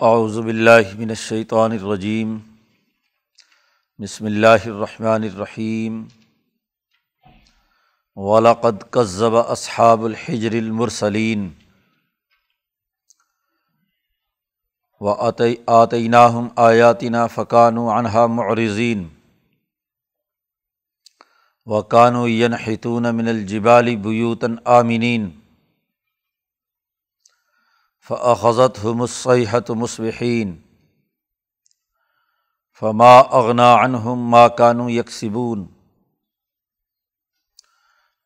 اعوذ باللہ من الشیطان الرجیم۔ بسم اللہ الرحمن الرحیم۔ ولاقد کذب اصحاب الحجر المرسلین۔ و آتیناہم آیاتنا فقانو عنہا معرضین۔ و قانو ینحتون من الجبال بیوتاً آمنین۔ فعضت ہمسحت مصبحین فما اغنا عنہم ما کانو یکسبون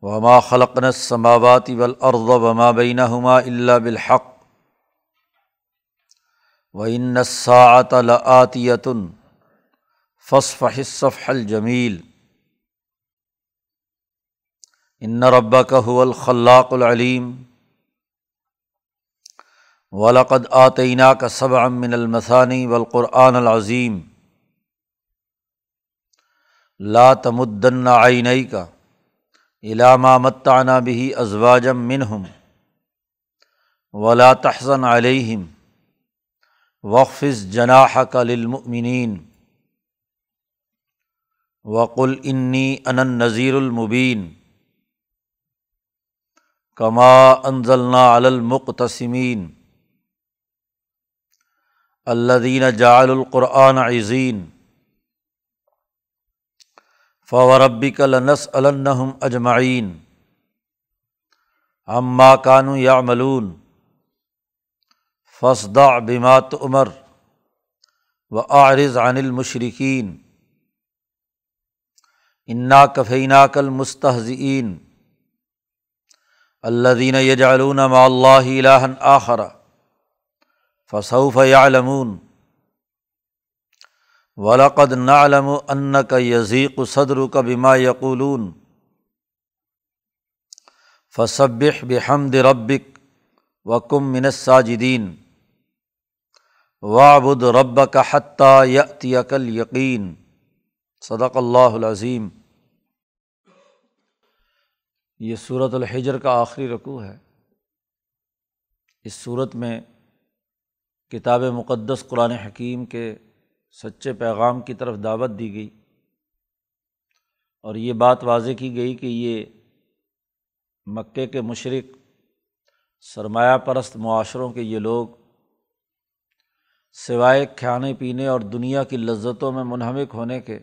وما خلقن السماوات والارض وما بینہما الا بالحق وان الساعة لآتیة فاصفح الصفح الجمیل ان ربک هو الخلاق العلیم ولقد آتینہ کا صب من المثانی والقرآن العظیم لا تمدن عینئی کا علامہ متانہ بھی ازواجم منہم ولا تحسن علیہم وقفظ جناح کا للمؤمنین وقل انی ان نذیر المبین کما انزلنا علی المقتسمین الدین جعل القرآن عظین فوربک لنس النحم اجمعین عما کانو یا ملون فسدا بمات عمر و عارض عن المشرقین انا کفینہ کل مستحزین الدین یجعلون مع اللہ الہن آخرہ فصوف یعلمون ولاقد نعلم ان کا یزیق صدر کا بما یقولون فصبح بحمد ربک وکم من الساجدین وابد رب کا حتیٰ یتی عقل یقین صدق اللہ العظیم یہ صورت الحجر کا آخری رقوع ہے. اس صورت میں کتاب مقدس قرآن حکیم کے سچے پیغام کی طرف دعوت دی گئی اور یہ بات واضح کی گئی کہ یہ مکے کے مشرق سرمایہ پرست معاشروں کے یہ لوگ سوائے کھانے پینے اور دنیا کی لذتوں میں منہمک ہونے کے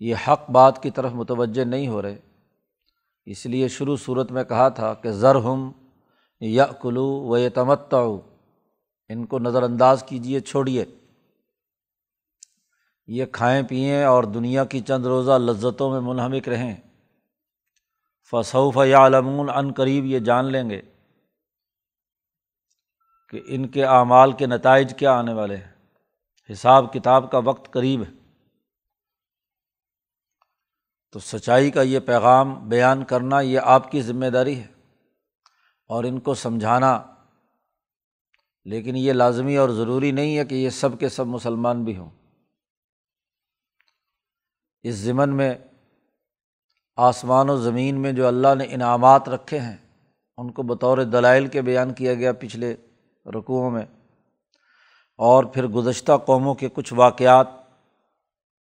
یہ حق بات کی طرف متوجہ نہیں ہو رہے اس لیے شروع صورت میں کہا تھا کہ ذر ہم یا کلو و یہ تمتا ان کو نظر انداز کیجیے چھوڑیے یہ کھائیں پئیں اور دنیا کی چند روزہ لذتوں میں منہمک رہیں۔ فصوف یا علمون عن قریب یہ جان لیں گے کہ ان کے اعمال کے نتائج کیا آنے والے ہیں۔ حساب کتاب کا وقت قریب ہے۔ تو سچائی کا یہ پیغام بیان کرنا یہ آپ کی ذمہ داری ہے۔ اور ان کو سمجھانا۔ لیکن یہ لازمی اور ضروری نہیں ہے کہ یہ سب کے سب مسلمان بھی ہوں۔ اس ضمن میں آسمان و زمین میں جو اللہ نے انعامات رکھے ہیں، ان کو بطور دلائل کے بیان کیا گیا پچھلے رقوؤں میں۔ اور پھر گزشتہ قوموں کے کچھ واقعات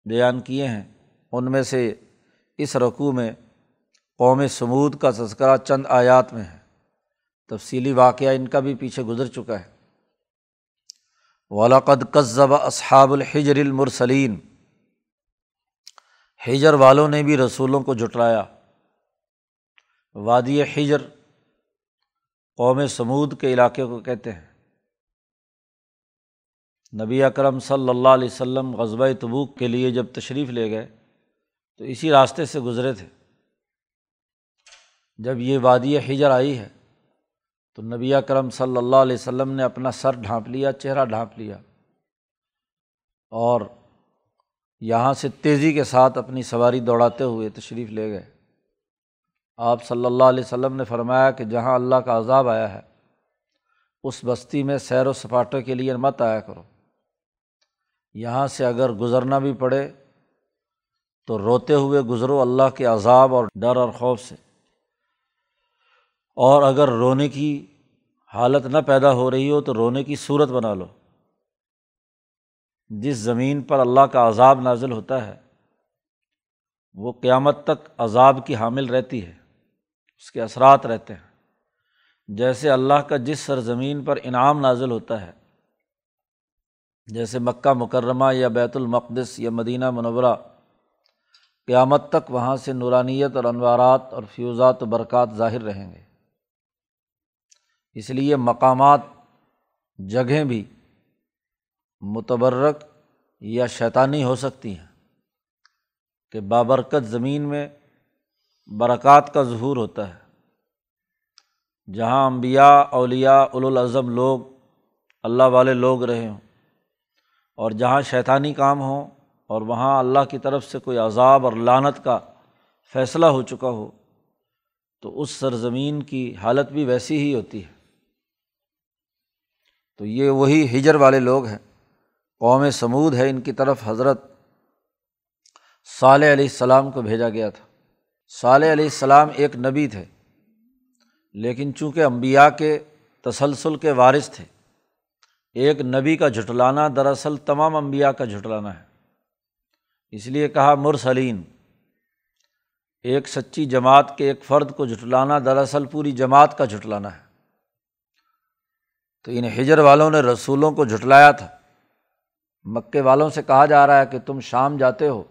بیان کیے ہیں۔ ان میں سے اس رقوع میں قوم سمود کا تذکرہ چند آیات میں ہے۔ تفصیلی واقعہ ان کا بھی پیچھے گزر چکا ہے۔ ولاقد قذب اصحاب الحجر المرسلین حجر والوں نے بھی رسولوں کو جٹرایا وادی حجر قوم سمود کے علاقے کو کہتے ہیں۔ نبی اکرم صلی اللہ علیہ وسلم غزبۂ تبوک کے لیے جب تشریف لے گئے تو اسی راستے سے گزرے تھے۔ جب یہ وادی حجر آئی ہے تو نبی کرم صلی اللہ علیہ وسلم نے اپنا سر ڈھانپ لیا، چہرہ ڈھانپ لیا اور یہاں سے تیزی کے ساتھ اپنی سواری دوڑاتے ہوئے تشریف لے گئے۔ آپ صلی اللہ علیہ وسلم نے فرمایا کہ جہاں اللہ کا عذاب آیا ہے، اس بستی میں سیر و سپاٹوں کے لیے مت آیا کرو۔ یہاں سے اگر گزرنا بھی پڑے تو روتے ہوئے گزرو اللہ کے عذاب اور ڈر اور خوف سے۔ اور اگر رونے کی حالت نہ پیدا ہو رہی ہو تو رونے کی صورت بنا لو۔ جس زمین پر اللہ کا عذاب نازل ہوتا ہے، وہ قیامت تک عذاب کی حامل رہتی ہے، اس کے اثرات رہتے ہیں۔ جیسے اللہ کا جس سرزمین پر انعام نازل ہوتا ہے، جیسے مکہ مکرمہ یا بیت المقدس یا مدینہ منورہ، قیامت تک وہاں سے نورانیت اور انوارات اور فیوزات و برکات ظاہر رہیں گے۔ اس لیے مقامات، جگہیں بھی متبرک یا شیطانی ہو سکتی ہیں کہ بابرکت زمین میں برکات کا ظہور ہوتا ہے، جہاں امبیا اولیا الاظم لوگ، اللہ والے لوگ رہے ہوں اور جہاں شیطانی کام ہوں اور وہاں اللہ کی طرف سے کوئی عذاب اور لانت کا فیصلہ ہو چکا ہو، تو اس سرزمین کی حالت بھی ویسی ہی ہوتی ہے۔ تو یہ وہی ہجر والے لوگ ہیں۔ قوم سمود ہے، ان کی طرف حضرت صالح علیہ السلام کو بھیجا گیا تھا۔ صالح علیہ السلام ایک نبی تھے، لیکن چونکہ امبیا کے تسلسل کے وارث تھے، ایک نبی کا جھٹلانا دراصل تمام امبیا کا جھٹلانا ہے۔ اس لیے کہا مرسلین، ایک سچی جماعت کے ایک فرد کو جھٹلانا دراصل پوری جماعت کا جھٹلانا ہے۔ تو ان ہجر والوں نے رسولوں کو جھٹلایا تھا۔ مکے والوں سے کہا جا رہا ہے کہ تم شام جاتے ہو،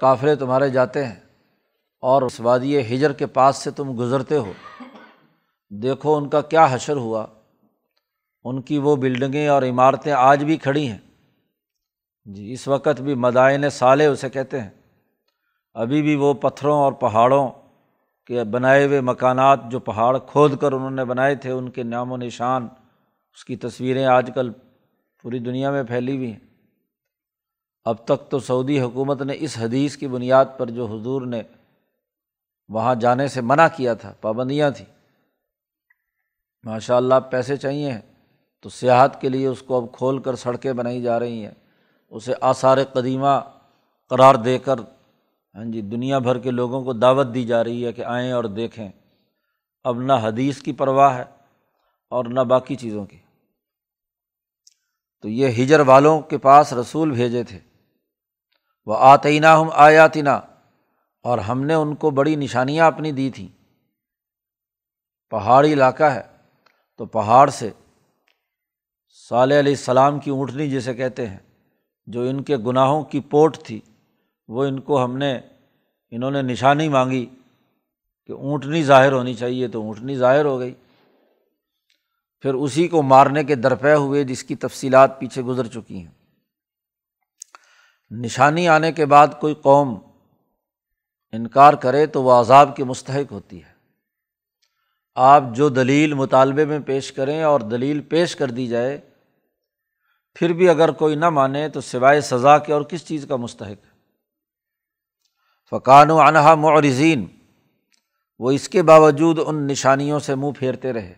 کافرے تمہارے جاتے ہیں اور اس وادی ہجر کے پاس سے تم گزرتے ہو۔ دیکھو ان کا کیا حشر ہوا۔ ان کی وہ بلڈنگیں اور عمارتیں آج بھی کھڑی ہیں۔ جی اس وقت بھی مدائن سالے اسے کہتے ہیں۔ ابھی بھی وہ پتھروں اور پہاڑوں کے بنائے ہوئے مکانات جو پہاڑ کھود کر انہوں نے بنائے تھے، ان کے نام و نشان، اس کی تصویریں آج کل پوری دنیا میں پھیلی ہوئی ہیں۔ اب تک تو سعودی حکومت نے اس حدیث کی بنیاد پر جو حضور نے وہاں جانے سے منع کیا تھا، پابندیاں تھیں۔ ماشاء اللہ پیسے چاہیے تو سیاحت کے لیے اس کو اب کھول کر سڑکیں بنائی جا رہی ہیں۔ اسے آثار قدیمہ قرار دے کر ہاں جی دنیا بھر کے لوگوں کو دعوت دی جا رہی ہے کہ آئیں اور دیکھیں۔ اب نہ حدیث کی پرواہ ہے اور نہ باقی چیزوں کی۔ تو یہ ہجر والوں کے پاس رسول بھیجے تھے۔ وہ آتئینہ ہم آیاتینہ اور ہم نے ان کو بڑی نشانیاں اپنی دی تھیں۔ پہاڑی علاقہ ہے، تو پہاڑ سے صالح علیہ السلام کی اونٹنی جسے کہتے ہیں، جو ان کے گناہوں کی پوٹ تھی۔ وہ ان کو ہم نے، انہوں نے نشانی مانگی کہ اونٹنی ظاہر ہونی چاہیے، تو اونٹنی ظاہر ہو گئی۔ پھر اسی کو مارنے کے درپے ہوئے جس کی تفصیلات پیچھے گزر چکی ہیں۔ نشانی آنے کے بعد کوئی قوم انکار کرے تو وہ عذاب کی مستحق ہوتی ہے۔ آپ جو دلیل مطالبے میں پیش کریں اور دلیل پیش کر دی جائے، پھر بھی اگر کوئی نہ مانے تو سوائے سزا کے اور کس چیز کا مستحق؟ ہے فقان و انہا معرزین وہ اس کے باوجود ان نشانیوں سے منہ پھیرتے رہے۔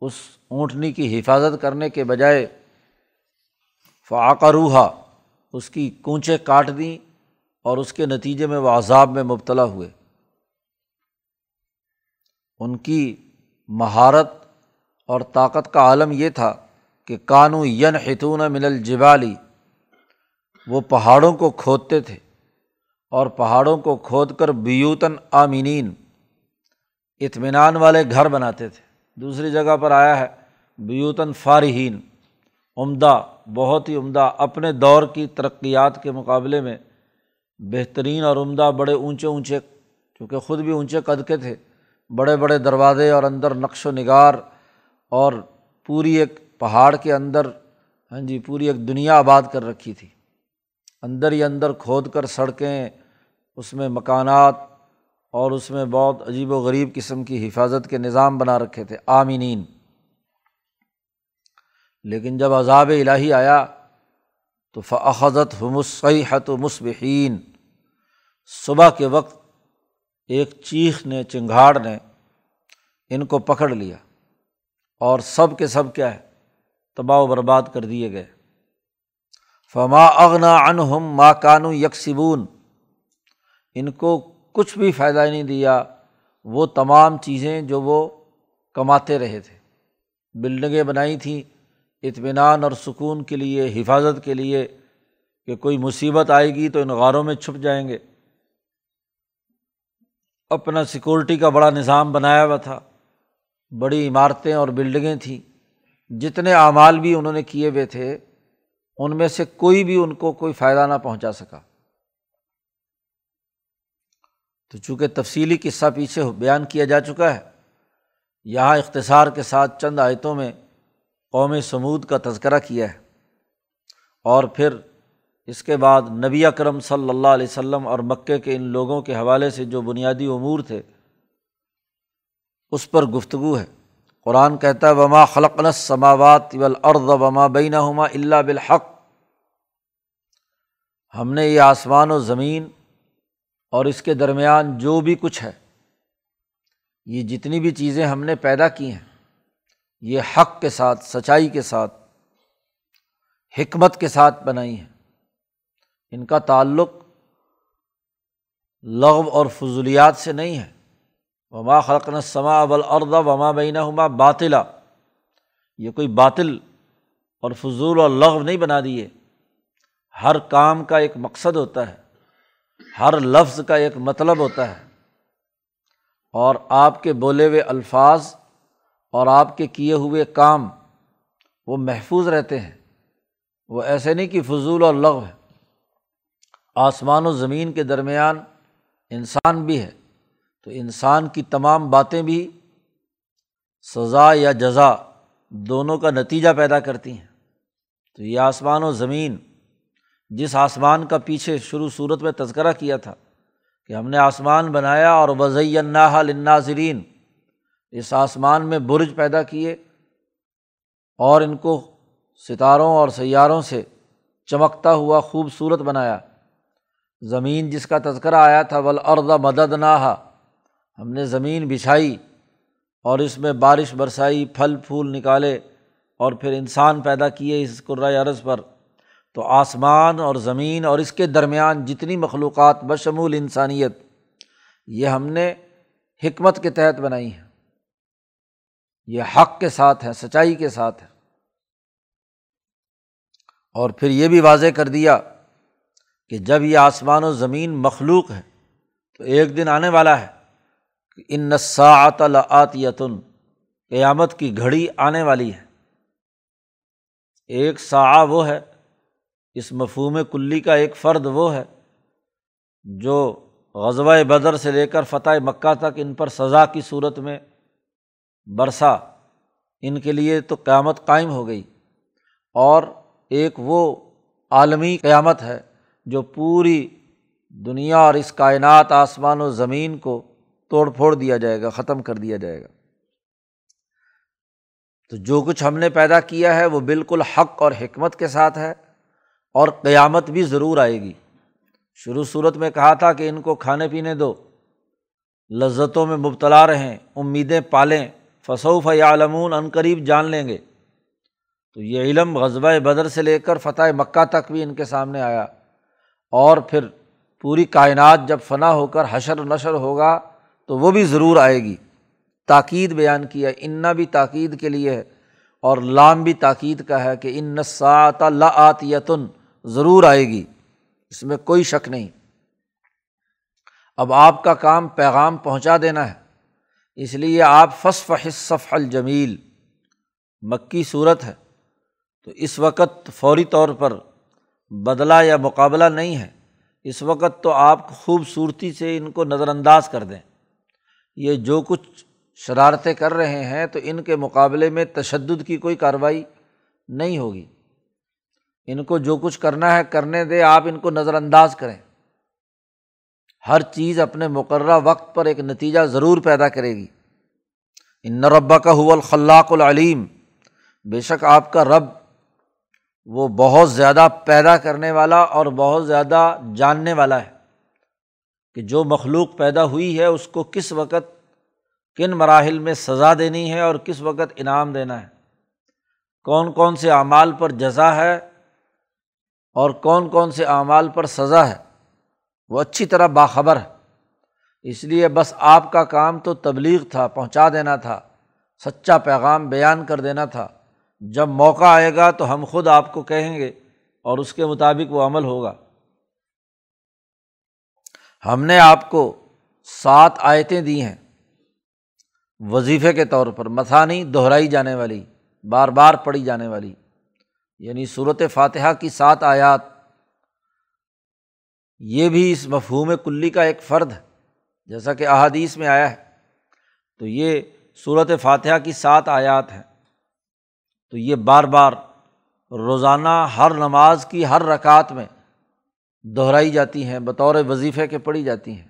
اس اونٹنی کی حفاظت کرنے کے بجائے فعقہ روحا اس کی کونچے کاٹ دیں اور اس کے نتیجے میں وہ عذاب میں مبتلا ہوئے۔ ان کی مہارت اور طاقت کا عالم یہ تھا کہ کانو ین ہتون من الجبالی وہ پہاڑوں کو کھودتے تھے۔ اور پہاڑوں کو کھود کر بیوتن آمینین، اطمینان والے گھر بناتے تھے۔ دوسری جگہ پر آیا ہے بیوتن فارحین۔ عمدہ، بہت ہی عمدہ، اپنے دور کی ترقیات کے مقابلے میں بہترین اور عمدہ بڑے اونچے اونچے چونکہ خود بھی اونچے قد کے تھے، بڑے بڑے دروازے اور اندر نقش و نگار اور پوری ایک پہاڑ کے اندر ہاں جی پوری ایک دنیا آباد کر رکھی تھی۔ اندر ہی اندر کھود کر سڑکیں اس میں مکانات اور اس میں بہت عجیب و غریب قسم کی حفاظت کے نظام بنا رکھے تھے، آمینین۔ لیکن جب عذاب الٰہی آیا تو فعضت حت و مصبحین صبح کے وقت ایک چیخ نے، چنگھاڑ نے ان کو پکڑ لیا۔ اور سب کے سب کیا ہے؟ تباہ و برباد کر دیے گئے۔ فما اغنا انہم ماں کانو یکسبون ان کو کچھ بھی فائدہ نہیں دیا، وہ تمام چیزیں جو وہ کماتے رہے تھے۔ بلڈنگیں بنائی تھیں، اطمینان اور سکون کے لیے، حفاظت کے لیے کہ کوئی مصیبت آئے گی تو ان غاروں میں چھپ جائیں گے۔ اپنا سیکورٹی کا بڑا نظام بنایا ہوا تھا۔ بڑی عمارتیں اور بلڈنگیں تھیں۔ جتنے اعمال بھی انہوں نے کیے ہوئے تھے، ان میں سے کوئی بھی ان کو کوئی فائدہ نہ پہنچا سکا۔ تو چونکہ تفصیلی قصہ پیچھے بیان کیا جا چکا ہے، یہاں اختصار کے ساتھ چند آیتوں میں قوم سمود کا تذکرہ کیا ہے۔ اور پھر اس کے بعد نبی اکرم صلی اللہ علیہ وسلم اور مکے کے ان لوگوں کے حوالے سے جو بنیادی امور تھے، اس پر گفتگو ہے۔ قرآن کہتا ہے، وما خلق سماوات ولاد وما بین ہما اللہ بالحق۔ ہم نے یہ آسمان و زمین اور اس کے درمیان جو بھی کچھ ہے، یہ جتنی بھی چیزیں ہم نے پیدا کی ہیں، یہ حق کے ساتھ، سچائی کے ساتھ، حکمت کے ساتھ بنائی ہیں۔ ان کا تعلق لغو اور فضولیات سے نہیں ہے۔ وما خلقن سما ابل اردا وما بین ہما باطلا۔ یہ کوئی باطل اور فضول اور لغو نہیں بنا دیے۔ ہر کام کا ایک مقصد ہوتا ہے۔ ہر لفظ کا ایک مطلب ہوتا ہے اور آپ کے بولے ہوئے الفاظ اور آپ کے کیے ہوئے کام وہ محفوظ رہتے ہیں۔ وہ ایسے نہیں کہ فضول اور لغو ہے آسمان و زمین کے درمیان انسان بھی ہے۔ تو انسان کی تمام باتیں بھی سزا یا جزا دونوں کا نتیجہ پیدا کرتی ہیں۔ تو یہ آسمان و زمین جس آسمان کا پیچھے شروع صورت میں تذکرہ کیا تھا کہ ہم نے آسمان بنایا اور وضعی اللہ لناظرین اس آسمان میں برج پیدا کیے اور ان کو ستاروں اور سیاروں سے چمکتا ہوا خوبصورت بنایا۔ زمین جس کا تذکرہ آیا تھا ولاد مدد نہ ہم نے زمین بچھائی اور اس میں بارش برسائی، پھل پھول نکالے اور پھر انسان پیدا کیے اس قرۂۂ عرض پر۔ تو آسمان اور زمین اور اس کے درمیان جتنی مخلوقات بشمول انسانیت، یہ ہم نے حکمت کے تحت بنائی ہیں۔ یہ حق کے ساتھ ہے سچائی کے ساتھ ہے اور پھر یہ بھی واضح کر دیا کہ جب یہ آسمان و زمین مخلوق ہے، تو ایک دن آنے والا ہے کہ ان نساط یتن قیامت کی گھڑی آنے والی ہے۔ ایک سا وہ ہے اس مفہوم کلی کا ایک فرد وہ ہے جو غزوہ بدر سے لے کر فتح مکہ تک ان پر سزا کی صورت میں برسا۔ ان کے لیے تو قیامت قائم ہو گئی۔ اور ایک وہ عالمی قیامت ہے جو پوری دنیا اور اس کائنات، آسمان و زمین کو توڑ پھوڑ دیا جائے گا، ختم کر دیا جائے گا۔ تو جو کچھ ہم نے پیدا کیا ہے وہ بالکل حق اور حکمت کے ساتھ ہے۔ اور قیامت بھی ضرور آئے گی۔ شروع صورت میں کہا تھا کہ ان کو کھانے پینے دو۔ لذتوں میں مبتلا رہیں، امیدیں پالیں فصوف یا عالمون عنقریب جان لیں گے۔ تو یہ علم غذبۂ بدر سے لے کر فتح مکہ تک بھی ان کے سامنے آیا۔ اور پھر پوری کائنات جب فنا ہو کر حشر و نشر ہوگا تو وہ بھی ضرور آئے گی۔ تاکید بیان کیا انا بھی تاکید کے لیے ہے اور لام بھی تاکید کا ہے کہ ان نسات لاۃ یتن ضرور آئے گی، اس میں کوئی شک نہیں۔ اب آپ کا کام پیغام پہنچا دینا ہے، اس لیے آپ فصف حصف الجمیل، مکی صورت ہے۔ تو اس وقت فوری طور پر بدلا یا مقابلہ نہیں ہے، اس وقت تو آپ خوبصورتی سے ان کو نظر انداز کر دیں۔ یہ جو کچھ شرارتیں کر رہے ہیں تو ان کے مقابلے میں تشدد کی کوئی کارروائی نہیں ہوگی۔ ان کو جو کچھ کرنا ہے کرنے دے، آپ ان کو نظر انداز کریں۔ ہر چیز اپنے مقررہ وقت پر ایک نتیجہ ضرور پیدا کرے گی۔ ان ربا کا حول الخلاق العلیم۔ بے شک آپ کا رب وہ بہت زیادہ پیدا کرنے والا اور بہت زیادہ جاننے والا ہے۔ کہ جو مخلوق پیدا ہوئی ہے، اس کو کس وقت کن مراحل میں سزا دینی ہے اور کس وقت انعام دینا ہے۔ کون کون سے اعمال پر جزا ہے اور کون کون سے اعمال پر سزا ہے، وہ اچھی طرح باخبر ہے۔ اس لیے بس آپ کا کام تو تبلیغ تھا، پہنچا دینا تھا، سچا پیغام بیان کر دینا تھا۔ جب موقع آئے گا تو ہم خود آپ کو کہیں گے اور اس کے مطابق وہ عمل ہوگا۔ ہم نے آپ کو سات آیتیں دی ہیں وظیفے کے طور پر مسانی دہرائی جانے والی، بار بار پڑھی جانے والی۔ یعنی صورت فاتحہ کی سات آیات، یہ بھی اس مفہوم کلی کا ایک فرد ہے جیسا کہ احادیث میں آیا ہے۔ تو یہ صورت فاتحہ کی سات آیات ہیں۔ تو یہ بار بار روزانہ ہر نماز کی ہر رکعت میں دہرائی جاتی ہیں، بطور وظیفے کے پڑھی جاتی ہیں۔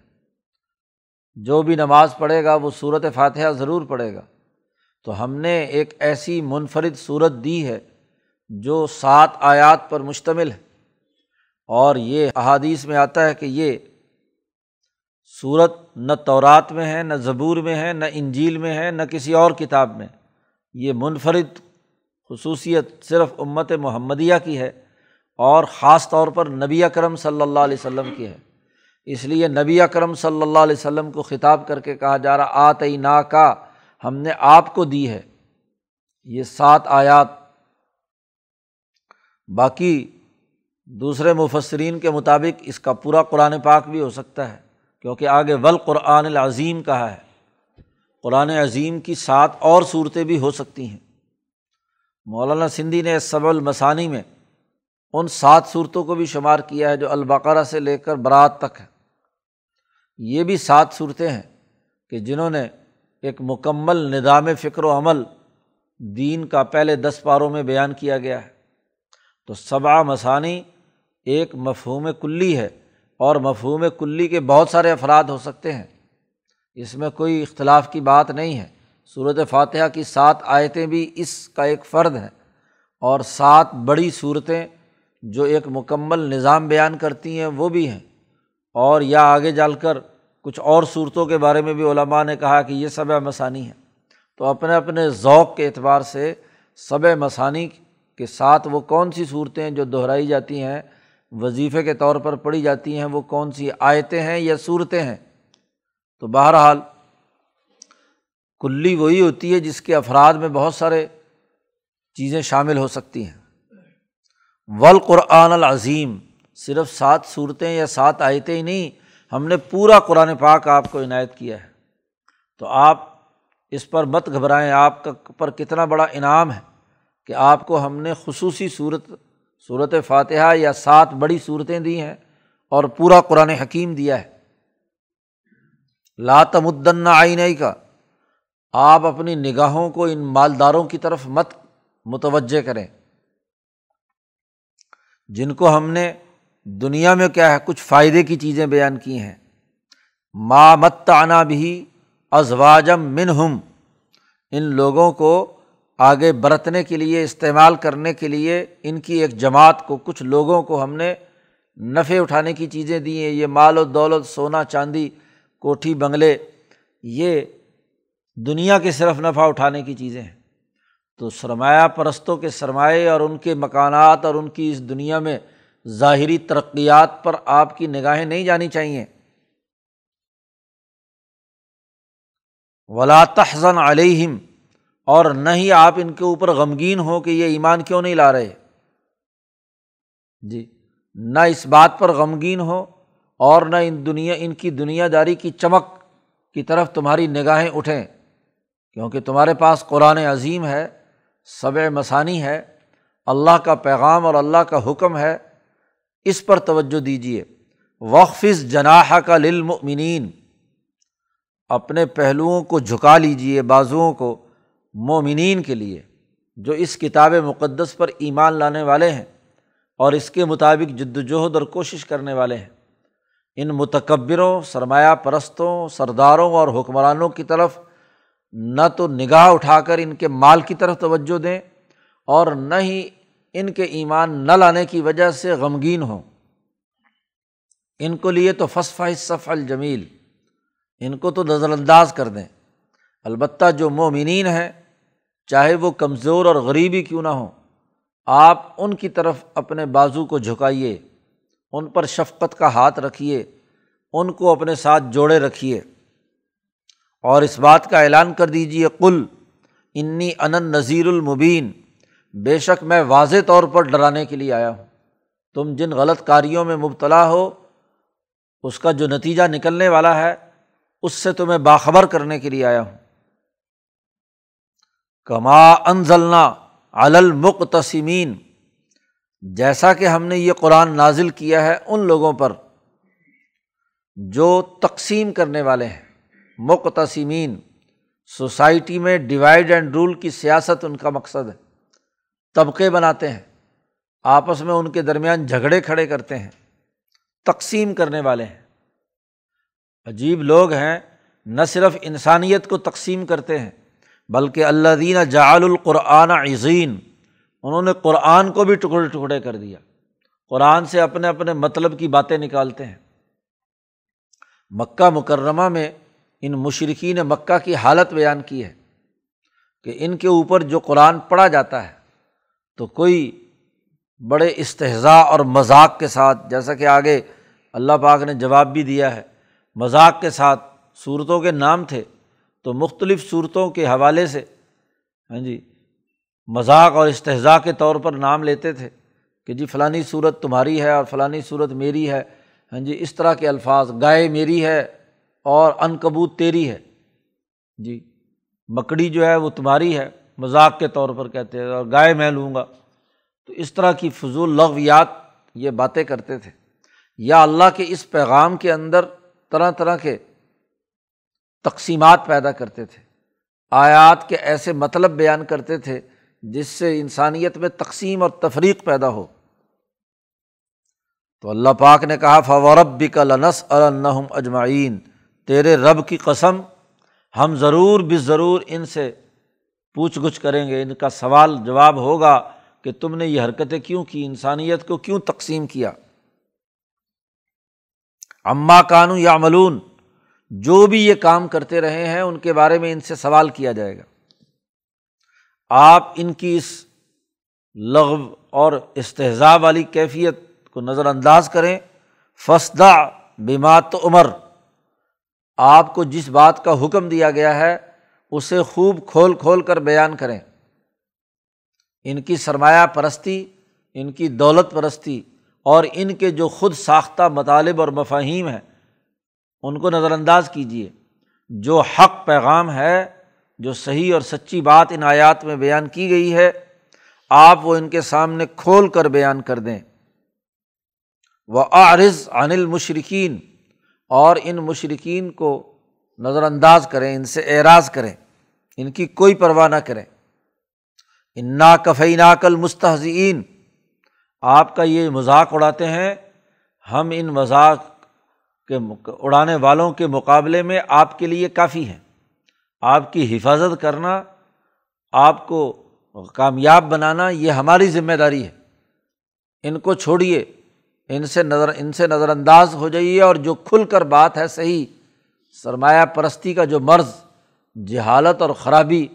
جو بھی نماز پڑھے گا، وہ صورت فاتحہ ضرور پڑھے گا۔ تو ہم نے ایک ایسی منفرد صورت دی ہے جو سات آیات پر مشتمل ہے۔ اور یہ احادیث میں آتا ہے کہ یہ صورت نہ تورات میں ہے، نہ زبور میں ہے، نہ انجیل میں ہے، نہ کسی اور کتاب میں۔ یہ منفرد خصوصیت صرف امت محمدیہ کی ہے اور خاص طور پر نبی اکرم صلی اللہ علیہ وسلم کی ہے۔ اس لیے نبی اکرم صلی اللہ علیہ وسلم کو خطاب کر کے کہا جا رہا آتعی نا کا ہم نے آپ کو دی ہے۔ یہ سات آیات باقی دوسرے مفسرین کے مطابق اس کا پورا قرآن پاک بھی ہو سکتا ہے، کیونکہ آگے ول قرآن العظیم کہا ہے۔ قرآن عظیم کی سات اور صورتیں بھی ہو سکتی ہیں۔ مولانا سندھی نے صب المسانی میں ان سات صورتوں کو بھی شمار کیا ہے جو البقرہ سے لے کر برات تک ہے یہ بھی سات صورتیں ہیں کہ جنہوں نے ایک مکمل نظام فکر و عمل دین کا پہلے دس پاروں میں بیان کیا گیا ہے۔ تو صبا مسانی ایک مفہوم کلی ہے اور مفہوم کلی کے بہت سارے افراد ہو سکتے ہیں۔ اس میں کوئی اختلاف کی بات نہیں ہے۔ صورت فاتحہ کی سات آیتیں بھی اس کا ایک فرد ہیں اور سات بڑی صورتیں جو ایک مکمل نظام بیان کرتی ہیں وہ بھی ہیں۔ اور یا آگے جال کر کچھ اور صورتوں کے بارے میں بھی علماء نے کہا کہ یہ سب مسانی ہے تو اپنے اپنے ذوق کے اعتبار سے سب مسانی کے ساتھ وہ کون سی صورتیں جو دہرائی جاتی ہیں، وظیفے کے طور پر پڑھی جاتی ہیں، وہ کون سی آیتیں ہیں یا صورتیں ہیں؟ تو بہرحال کلی وہی ہوتی ہے جس کے افراد میں بہت سارے چیزیں شامل ہو سکتی ہیں۔ ولقرآن العظیم صرف سات صورتیں یا سات آیتیں ہی نہیں، ہم نے پورا قرآن پاک آپ کو عنایت کیا ہے۔ تو آپ اس پر مت گھبرائیں، آپ کا پر کتنا بڑا انعام ہے۔ کہ آپ کو ہم نے خصوصی صورت صورت فاتحہ یا سات بڑی صورتیں دی ہیں اور پورا قرآن حکیم دیا ہے۔ لاتمدن آئین کا آپ اپنی نگاہوں کو ان مالداروں کی طرف مت متوجہ کریں۔ جن کو ہم نے دنیا میں کیا ہے، کچھ فائدے کی چیزیں بیان کی ہیں۔ ما مت آنا بھی ازواجم من ہم ان لوگوں کو آگے برتنے کے لیے، استعمال کرنے کے لیے ان کی ایک جماعت کو، کچھ لوگوں کو ہم نے نفع اٹھانے کی چیزیں دی ہیں۔ یہ مال و دولت، سونا، چاندی، کوٹھی، بنگلے، یہ دنیا کے صرف نفع اٹھانے کی چیزیں ہیں۔ تو سرمایہ پرستوں کے سرمایے اور ان کے مکانات اور ان کی اس دنیا میں ظاہری ترقیات پر آپ کی نگاہیں نہیں جانی چاہیے۔ ولا تحزن علیہم اور نہ ہی آپ ان کے اوپر غمگین ہو کہ یہ ایمان کیوں نہیں لا رہے۔ جی نہ اس بات پر غمگین ہو اور نہ ان دنیا، ان کی دنیا داری کی چمک کی طرف تمہاری نگاہیں اٹھیں، کیونکہ تمہارے پاس قرآن عظیم ہے صب مسانی ہے، اللہ کا پیغام اور اللہ کا حکم ہے۔ اس پر توجہ دیجیے وقف جناح کا للمؤمنین اپنے پہلوؤں کو جھکا لیجیے بازوؤں کو۔ مومنین کے لیے، جو اس کتاب مقدس پر ایمان لانے والے ہیں اور اس کے مطابق جد وجہد اور کوشش کرنے والے ہیں۔ ان متکبروں، سرمایہ پرستوں، سرداروں اور حکمرانوں کی طرف نہ تو نگاہ اٹھا کر ان کے مال کی طرف توجہ دیں اور نہ ہی ان کے ایمان نہ لانے کی وجہ سے غمگین ہوں۔ ان کو لیے تو فصفہ صف الجمیل، ان کو تو نظر انداز کر دیں۔ البتہ جو مومنین ہیں چاہے وہ کمزور اور غریبی کیوں نہ ہوں آپ ان کی طرف اپنے بازو کو جھکائیے، ان پر شفقت کا ہاتھ رکھیے، ان کو اپنے ساتھ جوڑے رکھیے۔ اور اس بات کا اعلان کر دیجیے کل انی ان نذیر المبین، بے شک میں واضح طور پر ڈرانے کے لیے آیا ہوں۔ تم جن غلط کاریوں میں مبتلا ہو، اس کا جو نتیجہ نکلنے والا ہے، اس سے تمہیں باخبر کرنے کے لیے آیا ہوں۔ کما انزلنا المقتسمین۔ جیسا کہ ہم نے یہ قرآن نازل کیا ہے ان لوگوں پر جو تقسیم کرنے والے ہیں۔ مقتسمین، سوسائٹی میں ڈیوائڈ اینڈ رول کی سیاست ان کا مقصد ہے۔ طبقے بناتے ہیں، آپس میں ان کے درمیان جھگڑے کھڑے کرتے ہیں، تقسیم کرنے والے ہیں۔ عجیب لوگ ہیں، نہ صرف انسانیت کو تقسیم کرتے ہیں بلکہ اللہ دینہ جعل القرآن عظیم، انہوں نے قرآن کو بھی ٹکڑے ٹکڑے کر دیا۔ قرآن سے اپنے اپنے مطلب کی باتیں نکالتے ہیں۔ مکہ مکرمہ میں ان مشرقین مکہ کی حالت بیان کی ہے کہ ان کے اوپر جو قرآن پڑھا جاتا ہے، تو کوئی بڑے استحضاء اور مذاق کے ساتھ، جیسا کہ آگے اللہ پاک نے جواب بھی دیا ہے، مذاق کے ساتھ صورتوں کے نام تھے۔ تو مختلف صورتوں کے حوالے سے ہاں جی مذاق اور استحضاء کے طور پر نام لیتے تھے کہ جی فلانی صورت تمہاری ہے اور فلانی صورت میری ہے ہاں جی اس طرح کے الفاظ، گائے میری ہے اور ان کبوت تیری ہے۔ جی مکڑی جو ہے وہ تمہاری ہے، مذاق کے طور پر کہتے ہیں، اور گائے میں لوں گا۔ تو اس طرح کی فضول لغویات یہ باتیں کرتے تھے۔ یا اللہ کے اس پیغام کے اندر طرح طرح کے تقسیمات پیدا کرتے تھے۔ آیات کے ایسے مطلب بیان کرتے تھے جس سے انسانیت میں تقسیم اور تفریق پیدا ہو۔ تو اللہ پاک نے کہا فورب کا لنس النحم اجمعین تیرے رب کی قسم، ہم ضرور بھی ضرور ان سے پوچھ گچھ کریں گے۔ ان کا سوال جواب ہوگا کہ تم نے یہ حرکتیں کیوں کی؟ انسانیت کو کیوں تقسیم کیا؟ اماں کانو یا ملون جو بھی یہ کام کرتے رہے ہیں، ان کے بارے میں ان سے سوال کیا جائے گا۔ آپ ان کی اس لغو اور استحضاء والی کیفیت کو نظر انداز کریں۔ فسدہ بیمات عمر آپ کو جس بات کا حکم دیا گیا ہے، اسے خوب کھول کھول کر بیان کریں۔ ان کی سرمایہ پرستی، ان کی دولت پرستی اور ان کے جو خود ساختہ مطالب اور مفاہیم ہیں ان کو نظر انداز کیجیے جو حق پیغام ہے، جو صحیح اور سچی بات ان آیات میں بیان کی گئی ہے، آپ وہ ان کے سامنے کھول کر بیان کر دیں۔ وہ عارض عن المشرقین اور ان مشرقین کو نظر انداز کریں، ان سے اعراض کریں۔ ان کی کوئی پرواہ نہ کریں۔ انا کفی ناقل مستحزین آپ کا یہ مذاق اڑاتے ہیں، ہم ان مذاق کے اڑانے والوں کے مقابلے میں آپ کے لیے کافی ہیں۔ آپ کی حفاظت کرنا، آپ کو کامیاب بنانا یہ ہماری ذمہ داری ہے۔ ان کو چھوڑیے، ان سے نظر، ان سے نظر انداز ہو جائیے اور جو کھل کر بات ہے صحیح، سرمایہ پرستی کا جو مرض، جہالت اور خرابی،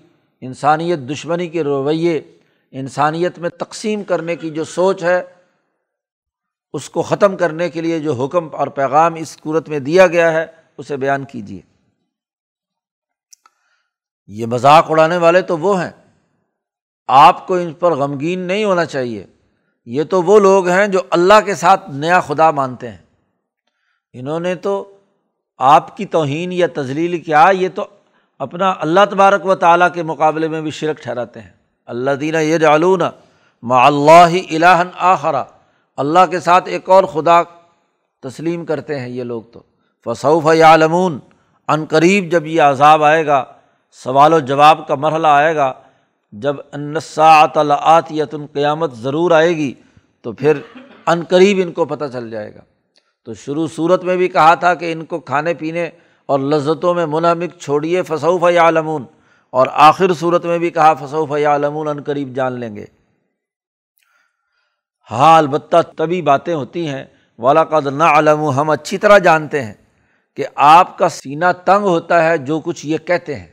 انسانیت دشمنی کے رویے، انسانیت میں تقسیم کرنے کی جو سوچ ہے اس کو ختم کرنے کے لیے جو حکم اور پیغام اس صورت میں دیا گیا ہے، اسے بیان کیجیے یہ مذاق اڑانے والے تو وہ ہیں۔ آپ کو ان پر غمگین نہیں ہونا چاہیے۔ یہ تو وہ لوگ ہیں جو اللہ کے ساتھ نیا خدا مانتے ہیں۔ انہوں نے تو آپ کی توہین یا تزلیل کیا، یہ تو اپنا اللہ تبارک و تعالیٰ کے مقابلے میں بھی شرک ٹھہراتے ہیں۔ اللہ دینہ یہ جالون ما اللہ الہن آخرا۔ اللہ کے ساتھ ایک اور خدا تسلیم کرتے ہیں یہ لوگ تو۔ فصوف یعلمون عن قریب جب یہ عذاب آئے گا، سوال و جواب کا مرحلہ آئے گا، جب انساط یتن قیامت ضرور آئے گی، تو پھر عن قریب ان کو پتہ چل جائے گا۔ تو شروع صورت میں بھی کہا تھا کہ ان کو کھانے پینے اور لذتوں میں منہمک چھوڑیے۔ فصوف یا عالمون اور آخر صورت میں بھی کہا فصوف عالمون ان قریب جان لیں گے۔ ہاں البتہ تبھی باتیں ہوتی ہیں۔ والا قد نہ علم ہم اچھی طرح جانتے ہیں کہ آپ کا سینہ تنگ ہوتا ہے جو کچھ یہ کہتے ہیں۔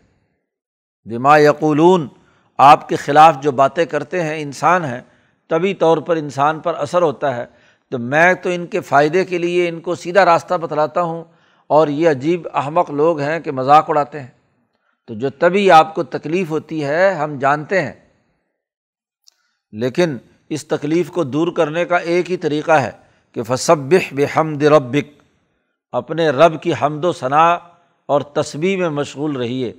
بما یقولون، آپ کے خلاف جو باتیں کرتے ہیں، انسان ہیں۔ طبی طور پر انسان پر اثر ہوتا ہے۔ تو میں تو ان کے فائدے کے لیے ان کو سیدھا راستہ بتلاتا ہوں۔ اور یہ عجیب احمق لوگ ہیں کہ مذاق اڑاتے ہیں۔ تو تو جو تبھی آپ کو تکلیف ہوتی ہے، ہم جانتے ہیں۔ لیکن اس تکلیف کو دور کرنے کا ایک ہی طریقہ ہے کہ فصب بے حمد ربک، اپنے رب کی حمد و ثناء اور تصویر میں مشغول رہیے۔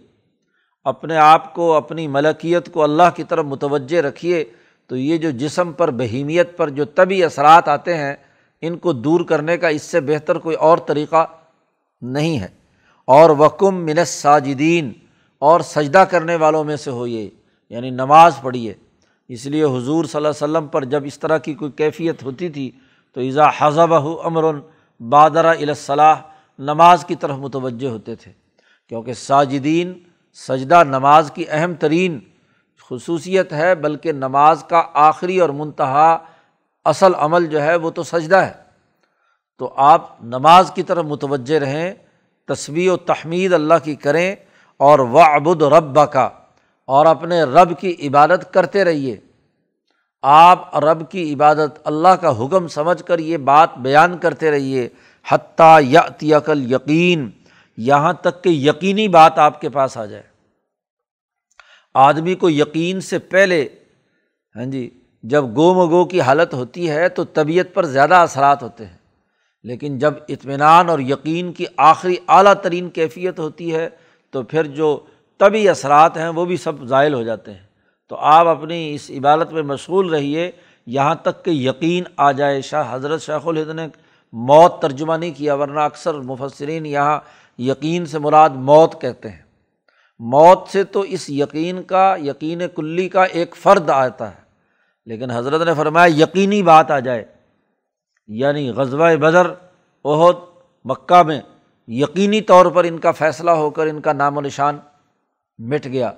اپنے آپ کو، اپنی ملکیت کو اللہ کی طرف متوجہ رکھیے۔ تو یہ جو جسم پر، بہیمیت پر جو طبی اثرات آتے ہیں، ان کو دور کرنے کا اس سے بہتر کوئی اور طریقہ نہیں ہے۔ اور وکم منس ساجدین اور سجدہ کرنے والوں میں سے ہوئیے یعنی نماز پڑھیے۔ اس لیے حضور صلی اللہ علیہ وسلم پر جب اس طرح کی کوئی کیفیت ہوتی تھی، تو ایزا حضب امر بادرہ الاصلاح نماز کی طرف متوجہ ہوتے تھے۔ کیونکہ ساجدین سجدہ نماز کی اہم ترین خصوصیت ہے، بلکہ نماز کا آخری اور منتہا اصل عمل جو ہے، وہ تو سجدہ ہے۔ تو آپ نماز کی طرف متوجہ رہیں تصویر و تحمید اللہ کی کریں اور و ابود رب کا اور اپنے رب کی عبادت کرتے رہیے۔ آپ رب کی عبادت اللہ کا حکم سمجھ کر یہ بات بیان کرتے رہیے۔ حتیٰ یا عقل یقین یہاں تک کہ یقینی بات آپ کے پاس آ جائے۔ آدمی کو یقین سے پہلے ہاں جی جب گو مگو کی حالت ہوتی ہے تو طبیعت پر زیادہ اثرات ہوتے ہیں۔ لیکن جب اطمینان اور یقین کی آخری اعلیٰ ترین کیفیت ہوتی ہے تو پھر جو طبی اثرات ہیں، وہ بھی سب زائل ہو جاتے ہیں۔ تو آپ اپنی اس عبادت میں مشغول رہیے، یہاں تک کہ یقین آ جائے۔ شاہ حضرت شیخ الحد نے موت ترجمہ نہیں کیا، ورنہ اکثر مفسرین یہاں یقین سے مراد موت کہتے ہیں۔ موت سے تو اس یقین کا، یقین کلی کا ایک فرد آتا ہے۔ لیکن حضرت نے فرمایا، یقینی بات آ جائے۔ یعنی غزبۂ بدر بہت مکہ میں یقینی طور پر ان کا فیصلہ ہو کر ان کا نام و نشان مٹ گیا۔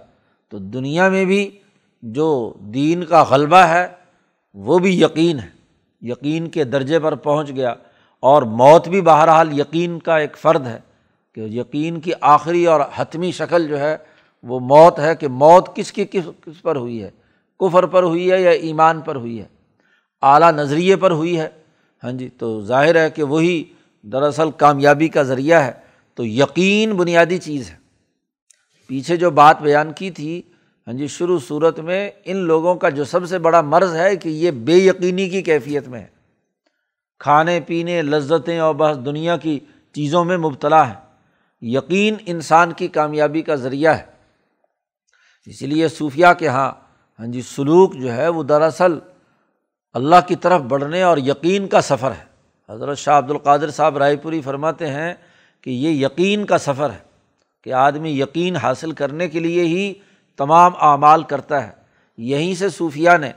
تو دنیا میں بھی جو دین کا غلبہ ہے، وہ بھی یقین ہے۔ یقین کے درجے پر پہنچ گیا۔ اور موت بھی بہرحال یقین کا ایک فرد ہے کہ یقین کی آخری اور حتمی شکل جو ہے، وہ موت ہے کہ موت کس کی کس کس پر ہوئی ہے؟ کفر پر ہوئی ہے یا ایمان پر ہوئی ہے؟ اعلیٰ نظریے پر ہوئی ہے۔ ہاں جی تو ظاہر ہے کہ وہی دراصل کامیابی کا ذریعہ ہے۔ تو یقین بنیادی چیز ہے۔ پیچھے جو بات بیان کی تھی ہاں جی شروع صورت میں ان لوگوں کا جو سب سے بڑا مرض ہے کہ یہ بے یقینی کی کیفیت میں ہے۔ کھانے، پینے، لذتیں اور بس دنیا کی چیزوں میں مبتلا ہے۔ یقین انسان کی کامیابی کا ذریعہ ہے۔ اس لیے صوفیہ کے یہاں ہاں جی سلوک جو ہے وہ دراصل اللہ کی طرف بڑھنے اور یقین کا سفر ہے۔ حضرت شاہ عبد القادر صاحب رائے پوری فرماتے ہیں کہ یہ یقین کا سفر ہے۔ کہ آدمی یقین حاصل کرنے کے لیے ہی تمام اعمال کرتا ہے۔ یہیں سے صوفیہ نے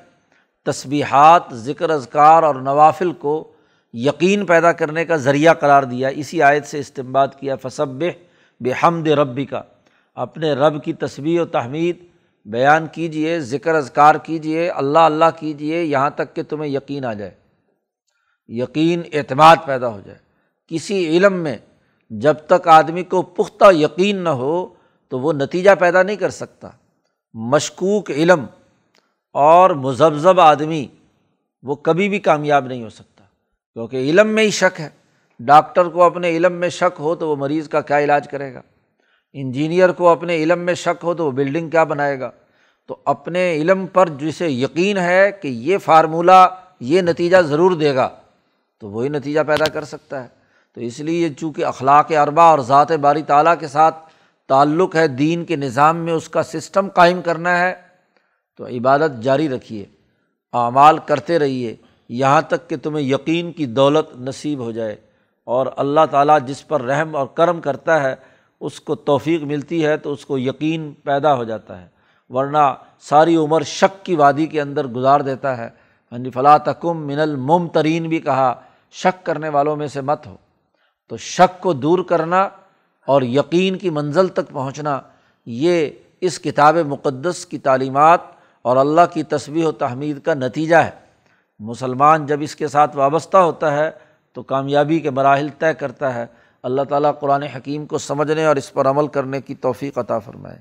تسبیحات، ذکر اذکار اور نوافل کو یقین پیدا کرنے کا ذریعہ قرار دیا۔ اسی آیت سے استعمال کیا فصب بے حمد ربی کا اپنے رب کی تصویر و تحمید بیان کیجیے ذکر اذکار کیجیے اللہ اللہ کیجیے یہاں تک کہ تمہیں یقین آ جائے۔ یقین اعتماد پیدا ہو جائے۔ کسی علم میں جب تک آدمی کو پختہ یقین نہ ہو تو وہ نتیجہ پیدا نہیں کر سکتا۔ مشکوک علم اور مذہب آدمی وہ کبھی بھی کامیاب نہیں ہو سکتا۔ کیونکہ علم میں ہی شک ہے۔ ڈاکٹر کو اپنے علم میں شک ہو تو وہ مریض کا کیا علاج کرے گا؟ انجینئر کو اپنے علم میں شک ہو تو وہ بلڈنگ کیا بنائے گا؟ تو اپنے علم پر جسے یقین ہے کہ یہ فارمولہ یہ نتیجہ ضرور دے گا، تو وہی نتیجہ پیدا کر سکتا ہے۔ تو اس لیے چونکہ اخلاق اربا اور ذات باری تعالیٰ کے ساتھ تعلق ہے دین کے نظام میں اس کا سسٹم قائم کرنا ہے، تو عبادت جاری رکھیے، اعمال کرتے رہیے، یہاں تک کہ تمہیں یقین کی دولت نصیب ہو جائے اور اللہ تعالیٰ جس پر رحم اور کرم کرتا ہے، اس کو توفیق ملتی ہے تو اس کو یقین پیدا ہو جاتا ہے۔ ورنہ ساری عمر شک کی وادی کے اندر گزار دیتا ہے۔ ہاں جی، فلاں تکم من الممترین بھی کہا، شک کرنے والوں میں سے مت ہو۔ تو شک کو دور کرنا اور یقین کی منزل تک پہنچنا، یہ اس کتاب مقدس کی تعلیمات اور اللہ کی تصویر و تحمید کا نتیجہ ہے۔ مسلمان جب اس کے ساتھ وابستہ ہوتا ہے تو کامیابی کے مراحل طے کرتا ہے۔ اللہ تعالیٰ قرآن حکیم کو سمجھنے اور اس پر عمل کرنے کی توفیق عطا فرمائے۔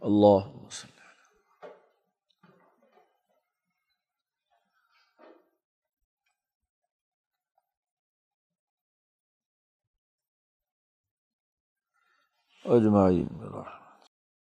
اللہ وسلم اجمعین.